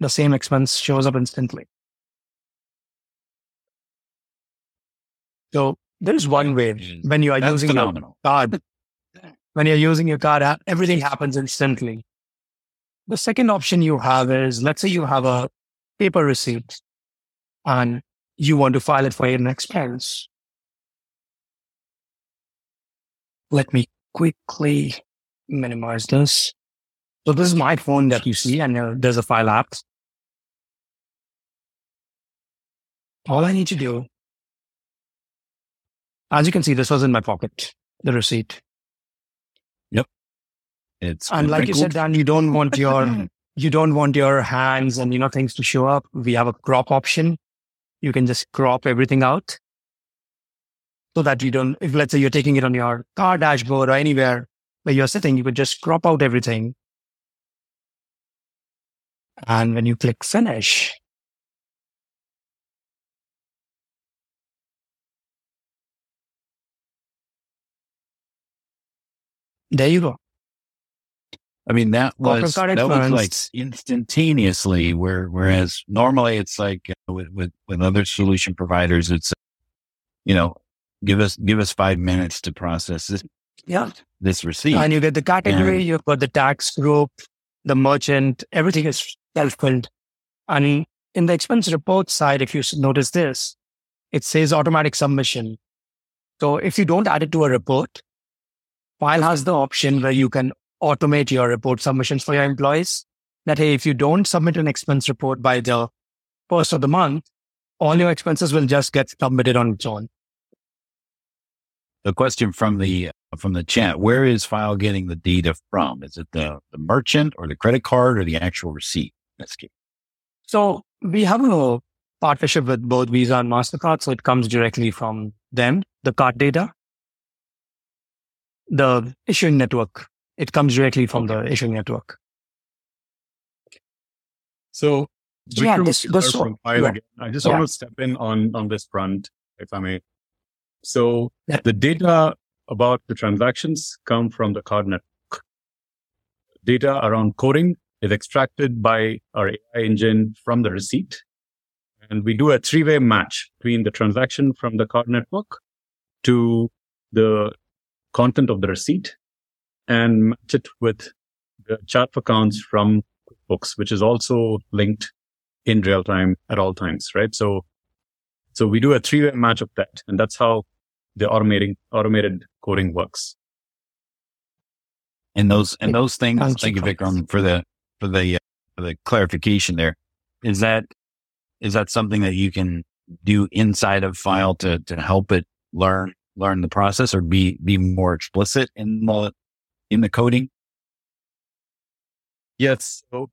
The same expense shows up instantly. So there is one way when you are that's using your card. When you're using your card everything happens instantly. The second option you have is let's say you have a paper receipt and you want to file it for an expense. Let me quickly minimize this. So this is my phone that you see and uh, there's a Fyle app. All I need to do, as you can see, this was in my pocket, the receipt. Yep. It's And like you said, Dan, you don't want your you don't want your hands and you know things to show up. We have a crop option. You can just crop everything out so that you don't. If let's say you're taking it on your car dashboard or anywhere where you're sitting, you could just crop out everything. And when you click finish, there you go. I mean, that was, that was like instantaneously where, whereas normally it's like uh, with, with, with other solution providers, it's, you know, give us, give us five minutes to process this, Yeah. this receipt. And you get the category, And- you've got the tax group, the merchant, everything is self-filled. And in the expense report side, if you notice this, it says automatic submission. So if you don't add it to a report, Fyle has the option where you can automate your report submissions for your employees. That hey, if you don't submit an expense report by the first of the month, all your expenses will just get submitted on its own. The question from the, uh, from the chat, where is Fyle getting the data from? Is it the, the merchant or the credit card or the actual receipt? That's key. So we have a partnership with both Visa and MasterCard. So it comes directly from them, the card data. The issuing network, it comes directly from the issuing network. So, Yeah, Vikram this- this from Fyle yeah. again. I just Yeah. want to step in on on this front, if I may. So, Yeah. the data about the transactions come from the card network. Data around coding is extracted by our AI engine from the receipt, and we do a three-way match between the transaction from the card network to the content of the receipt, and match it with the chart accounts from QuickBooks, which is also linked in real time at all times, right? So, so we do a three way match of that. And that's how the automating, automated coding works. And those, and those things, thank you, Vikram. Vikram, for the, for the, uh, for the clarification there. Is that, is that something that you can do inside of Fyle to, to help it learn, learn the process or be, be more explicit in the, in the coding? Yes. So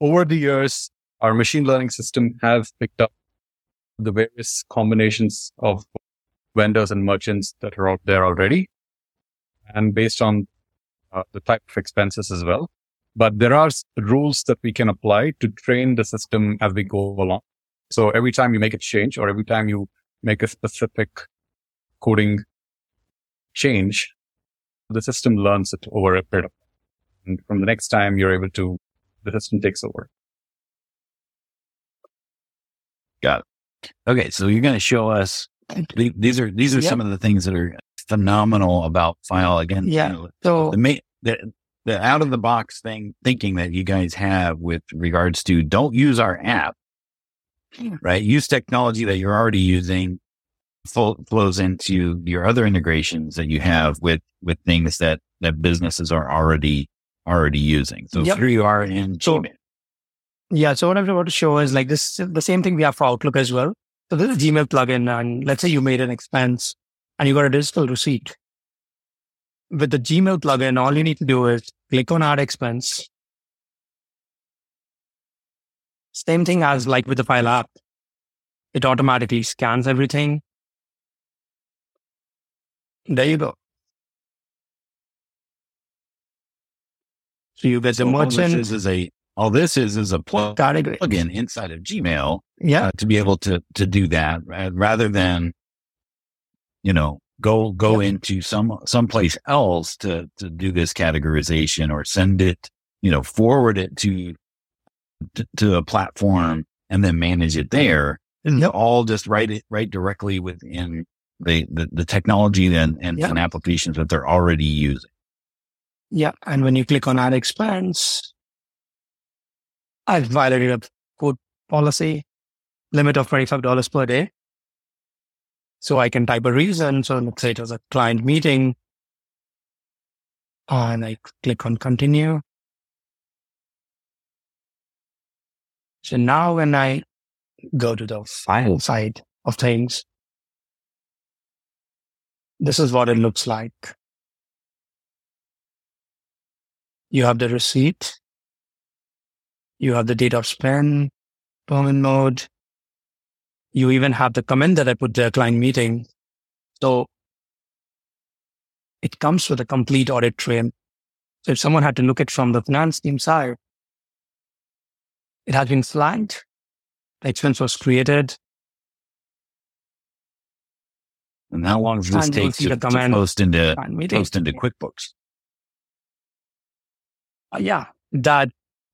over the years, our machine learning system has picked up the various combinations of vendors and merchants that are out there already. And based on uh, the type of expenses as well. But there are rules that we can apply to train the system as we go along. So every time you make a change or every time you make a specific coding change, the system learns it over a period of time. And from the next time you're able to, the system takes over. Got it. Okay. So you're going to show us, these are, these are Yeah. some of the things that are phenomenal about Fyle. Again, you Yeah. know, So the, ma- the, the out of the box thing thinking that you guys have with regards to don't use our app, right? Use technology that you're already using full, flows into your other integrations that you have with, with things that, that businesses are already, already using. So Yep. here you are in So- Gmail. Yeah. So what I'm about to show is like this, the same thing we have for Outlook as well. So this is a Gmail plugin. And let's say you made an expense and you got a digital receipt. With the Gmail plugin, all you need to do is click on add expense. Same thing as like with the Fyle app. It automatically scans everything. There you go. So you get the So all this is, is a all this is is a plug, plugin inside of Gmail Yeah. uh, to be able to to do that uh, rather than you know go go into some someplace else to to do this categorization or send it you know forward it to to, to a platform and then manage it there Yep. all just write it right directly within the the, the technology and and, Yeah. and applications that they're already using Yeah. And when you click on add expense, I've violated a code policy limit of $25 per day. So I can type a reason. So let's say it was a client meeting and I click on continue. So now when I go to the Fyle side of things, this is what it looks like. You have the receipt. You have the date of spend, payment mode. You even have the comment that I put there, client meeting. So it comes with a complete audit trail. So if someone had to look at from the finance team side, it has been flagged. The expense was created. and how long does this And take to, the to post into post into QuickBooks Uh, yeah, that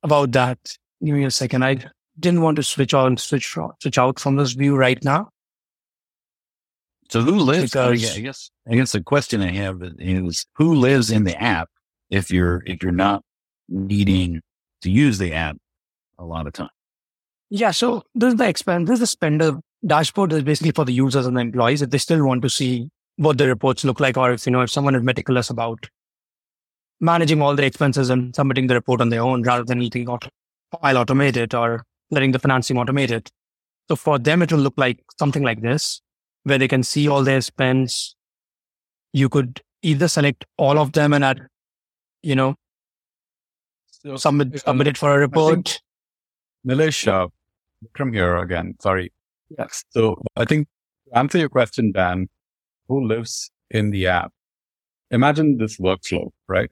about that. Give me a second. I didn't want to switch on, switch, switch out from this view right now. So who lives? I Because- guess, I guess I guess the question I have is who lives in the app if you're if you're not needing to use the app a lot of time. Yeah. So this is the expense. This is the spender dashboard is basically for the users and the employees if they still want to see what the reports look like, or if you know if someone is meticulous about managing all the expenses and submitting the report on their own rather than letting auto, Fyle automate it or letting the financing automate it. So for them, it will look like something like this, where they can see all their spends. You could either select all of them and add, you know, So, submit, submit it for a report. Nilesh, uh, Vikram here again. Sorry. Yes. So I think to answer your question, Dan, who lives in the app? Imagine this workflow, right?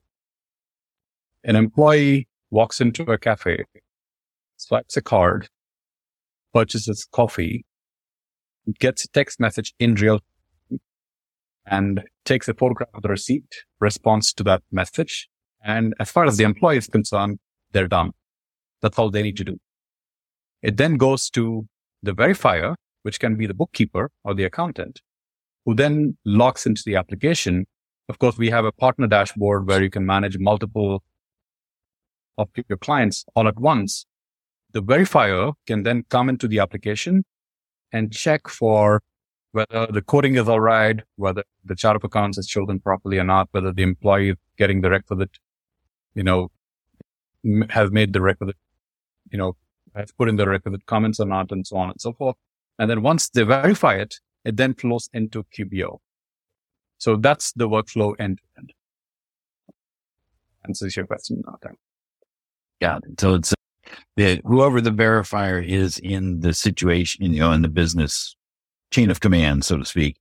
An employee walks into a cafe, swipes a card, purchases coffee, gets a text message in real time, and takes a photograph of the receipt, responds to that message. And as far as the employee is concerned, they're done. That's all they need to do. It then goes to the verifier, which can be the bookkeeper or the accountant, who then logs into the application. Of course, we have a partner dashboard where you can manage multiple of your clients all at once. The verifier can then come into the application and check for whether the coding is all right, whether the chart of accounts is chosen properly or not, whether the employee is getting the requisite, you know, has made the requisite, you know, has put in the requisite comments or not, and so on and so forth. And then once they verify it, it then flows into QBO. So that's the workflow end to end. Answers your question now. Thank Yeah. So it's the whoever the verifier is in the situation, you know, in the business chain of command, so to speak.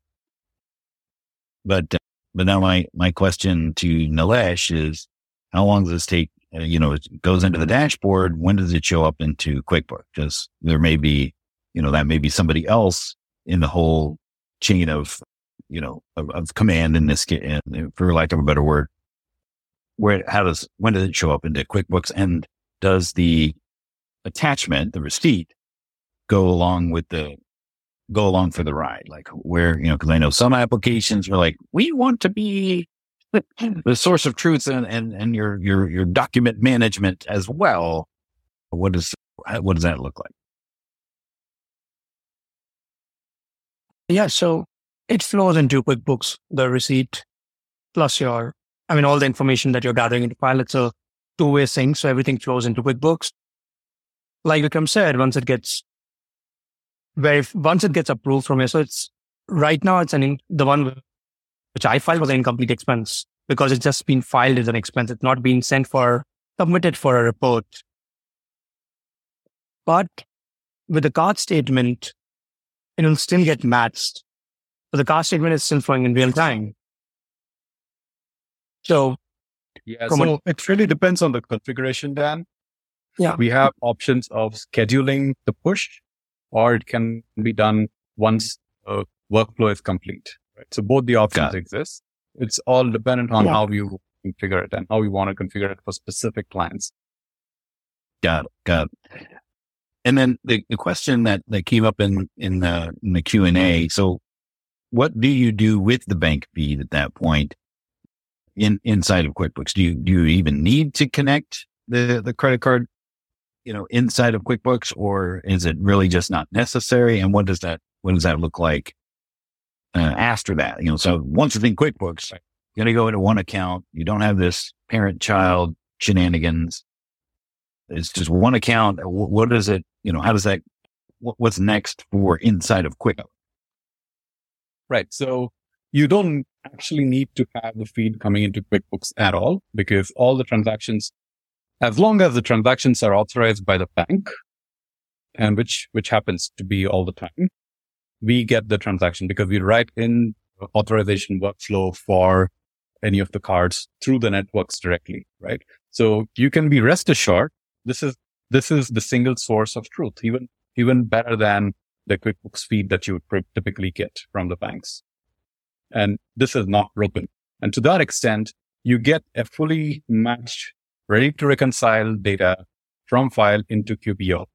But uh, but now my my question to Nilesh is, how long does this take? Uh, you know, it goes into the dashboard. When does it show up into QuickBooks? Because there may be, you know, that may be somebody else in the whole chain of, you know, of, of command in this case, for lack of a better word. Where how does when does it show up into QuickBooks and does the attachment, the receipt, go along with the go along for the ride? Like where, you know, because I know some applications are like, we want to be the source of truth and, and, and your your your document management as well. What does what does that look like? Yeah, so it flows into QuickBooks, the receipt plus your, I mean, all the information that you're gathering into Fyle. It's a two-way sync, so everything flows into QuickBooks. Like Vikram said, once it gets very, once it gets approved from you, so it's right now it's an in, the one which I filed was an incomplete expense because it's just been filed as an expense. It's not been sent for submitted for a report. But with the card statement, it will still get matched. So the card statement is still flowing in real time. So Yeah. So a- it really depends on the configuration, Dan. Yeah. We have options of scheduling the push or it can be done once a workflow is complete. Right. So both the options exist. It's all dependent on Yeah. how you configure it and how you want to configure it for specific clients. Got it. Got it. And then the, the question that, that came up in, in the, in the Q and A. So what do you do with the bank feed at that point in, inside of QuickBooks? Do you, do you even need to connect the, the credit card, you know, inside of QuickBooks or is it really just not necessary? And what does that, what does that look like? Uh, after that, you know, so once it's in QuickBooks, you're going to go into one account. You don't have this parent child shenanigans it's just one account. Wh- What is it? You know, how does that, what, what's next for inside of Quick? Right. So you don't actually need to have the feed coming into QuickBooks at all because all the transactions, as long as the transactions are authorized by the bank and which, which happens to be all the time, we get the transaction because we write in authorization workflow for any of the cards through the networks directly. Right. So you can be rest assured. This is, this is the single source of truth, even, even better than the QuickBooks feed that you would typically get from the banks. And this is not broken. And to that extent, you get a fully matched, ready to reconcile data from Fyle into QBO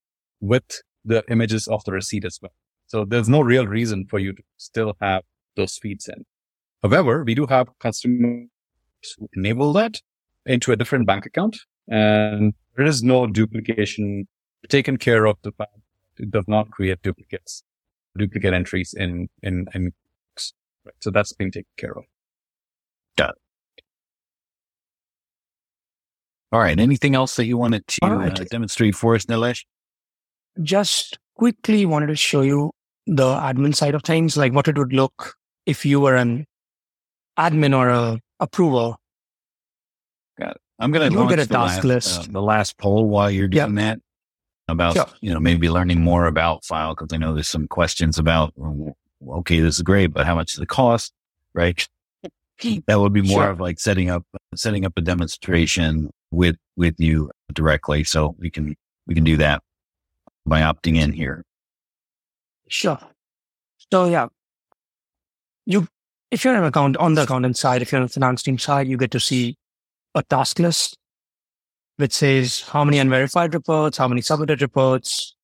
with the images of the receipt as well. So there's no real reason for you to still have those feeds in. However, we do have customers who enable that into a different bank account and there is no duplication taken care of the fact it does not create duplicates, duplicate entries in, in, in, right. So that's being taken care of. Got it. All right. Anything else that you wanted to All right. uh, demonstrate for us, Nilesh? just quickly wanted to show you the admin side of things, like what it would look if you were an admin or a approver. Got it. I'm going to You'll launch get a the task last, list. uh, the last poll while you're Yeah. doing that about, Sure. you know, maybe learning more about Fyle because I know there's some questions about, well, okay, this is great, but how much does it cost? Right. that would be more Sure. of like setting up, setting up a demonstration with, with you directly. So we can, we can do that by opting in here. Sure. So yeah, you if you're an account on the accountant side, if you're on the finance team side, you get to see a task list which says how many unverified reports, how many submitted reports,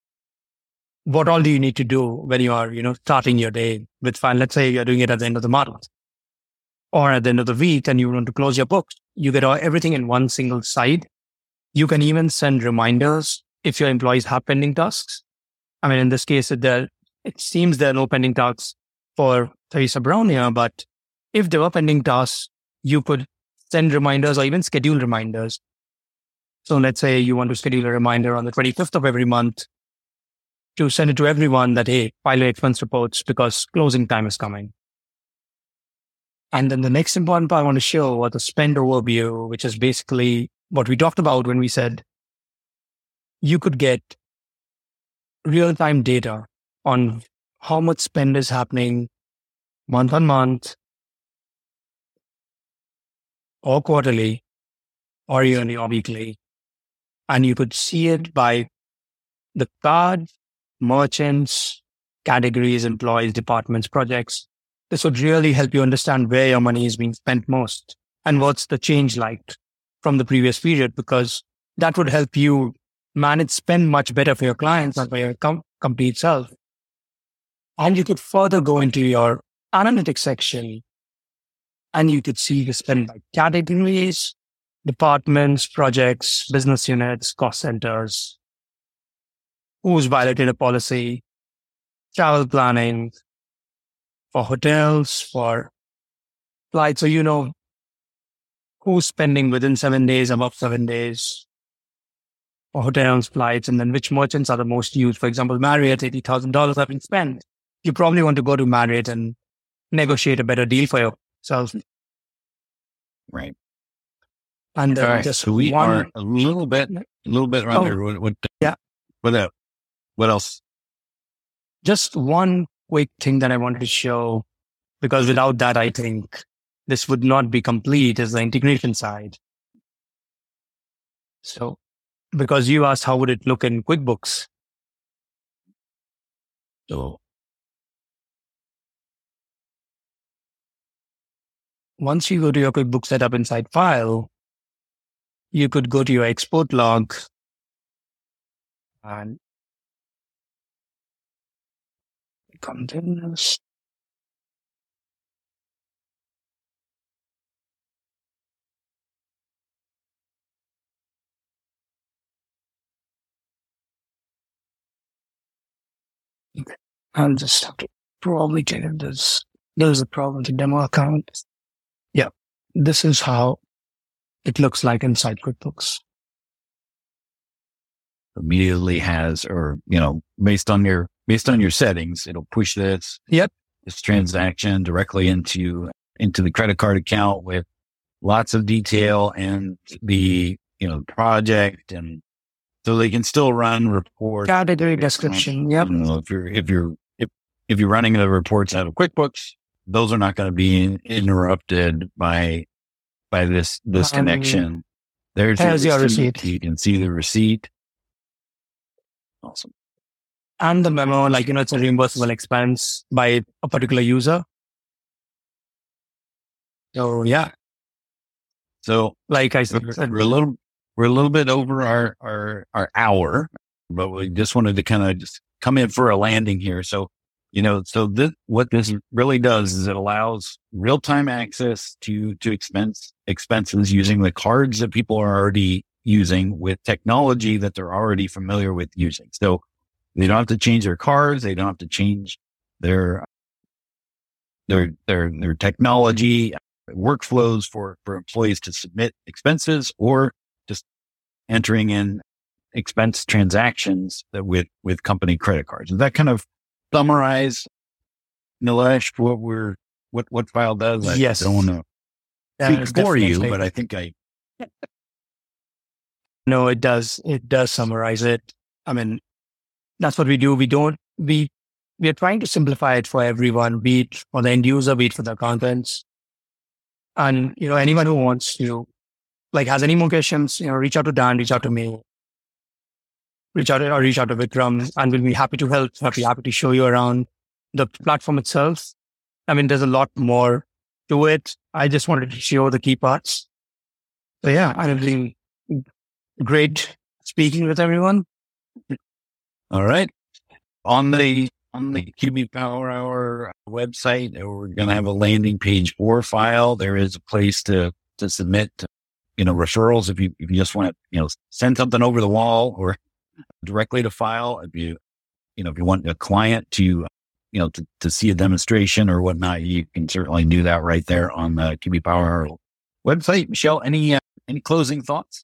what all do you need to do when you are, you know, starting your day with Fyle. Let's say you're doing it at the end of the month or at the end of the week and you want to close your books. You get all, everything in one single side. You can even send reminders if your employees have pending tasks. I mean, in this case, there, it seems there are no pending tasks for Theresa Brown here, but if there were pending tasks, you could send reminders or even schedule reminders. So let's say you want to schedule a reminder on the 25th of every month to send it to everyone that, hey, file your expense reports because closing time is coming. And then the next important part I want to show was the spend overview, which is basically what we talked about when we said you could get real time data on how much spend is happening month on month or quarterly or yearly or weekly. And you could see it by the card, merchants, categories, employees, departments, projects. This would really help you understand where your money is being spent most and what's the change like from the previous period, because that would help you manage spend much better for your clients and for your com- company itself. And you could further go into your analytics section and you could see the spend by categories, departments, projects, business units, cost centers, who's violated a policy, travel planning for hotels, for flights. So you know who's spending within seven days, above seven days, for hotels, flights, and then which merchants are the most used. For example, Marriott, $80,000 have been spent. You probably want to go to Marriott and negotiate a better deal for yourself. Right. And All right. just So we one, are a little bit, a little bit Oh. under. What, what, Yeah. What? What else? just one quick thing that I wanted to show, because without that, I think this would not be complete is the integration side. So because you asked how would it look in QuickBooks. So once you go to your QuickBooks setup inside Fyle, you could go to your export log and containers. I'll just have to probably check if there's there's a problem with the demo account. Yeah, this is how it looks like inside QuickBooks. Immediately has, or you know, based on your based on your settings, it'll push this Yep. this transaction directly into into the credit card account with lots of detail and the you know project and so they can still run reports. Category description. Yep. You know, if you're if you're if if you're running the reports out of QuickBooks, those are not going to be interrupted by by this this Um, connection. There's there's your receipt. You can see the receipt. Awesome. And the memo, like, you know, it's a reimbursable expense by a particular user. So yeah, So like I said, we're a little we're a little bit over our our our hour, but we just wanted to kind of just come in for a landing here. So you know, so this what this really does is it allows real time access to to expense expenses using the cards that people are already using with technology that they're already familiar with using. So they don't have to change their cars. They don't have to change their their their their technology workflows for for employees to submit expenses or just entering in expense transactions that with with company credit cards. Does that kind of summarize, Nilesh, what we're what what Fyle does? I Yes. don't want to uh, that speak for you, but I think I No, it does. It does summarize it. I mean, that's what we do. We don't, we, we are trying to simplify it for everyone, be it for the end user, be it for the accountants. And, you know, anyone who wants to, like, has any more questions, you know, reach out to Dan, reach out to me, reach out or reach out to Vikram, and we'll be happy to help. I'll be happy to show you around the platform itself. I mean, there's a lot more to it. I just wanted to show the key parts. So yeah, and it's been great speaking with everyone. All right. On the on the QB Power Hour website, uh, we're going to have a landing page or Fyle. There is a place to to submit, you know, referrals if you if you just want to, you know, send something over the wall or directly to Fyle. If you you know if you want a client to you know to, to see a demonstration or whatnot, you can certainly do that right there on the QB Power Hour website. Michelle, any uh, any closing thoughts?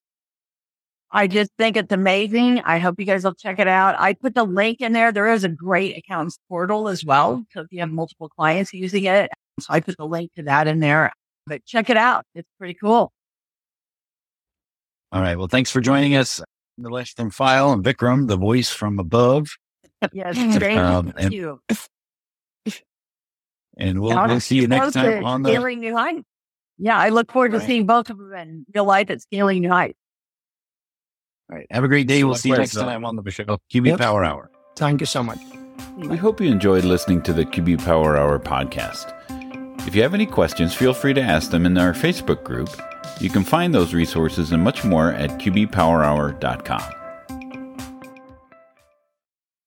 I just think it's amazing. I hope you guys will check it out. I put the link in there. There is a great accounts portal as well. So if you have multiple clients using it, so I put the link to that in there. But check it out. It's pretty cool. All right. Well, thanks for joining us. Nilesh from Fyle and Vikram, the voice from above. Yes, Um, thank and- you. And we'll, we'll see you next time on the. Scaling New Heights. Yeah, I look forward to seeing both of them in real life at Scaling New Heights. All right. Have a great day. We'll see you next uh, time on the Michelle QB Yep. Power Hour. Thank you so much. We hope you enjoyed listening to the QB Power Hour podcast. If you have any questions, feel free to ask them in our Facebook group. You can find those resources and much more at qbpowerhour.com.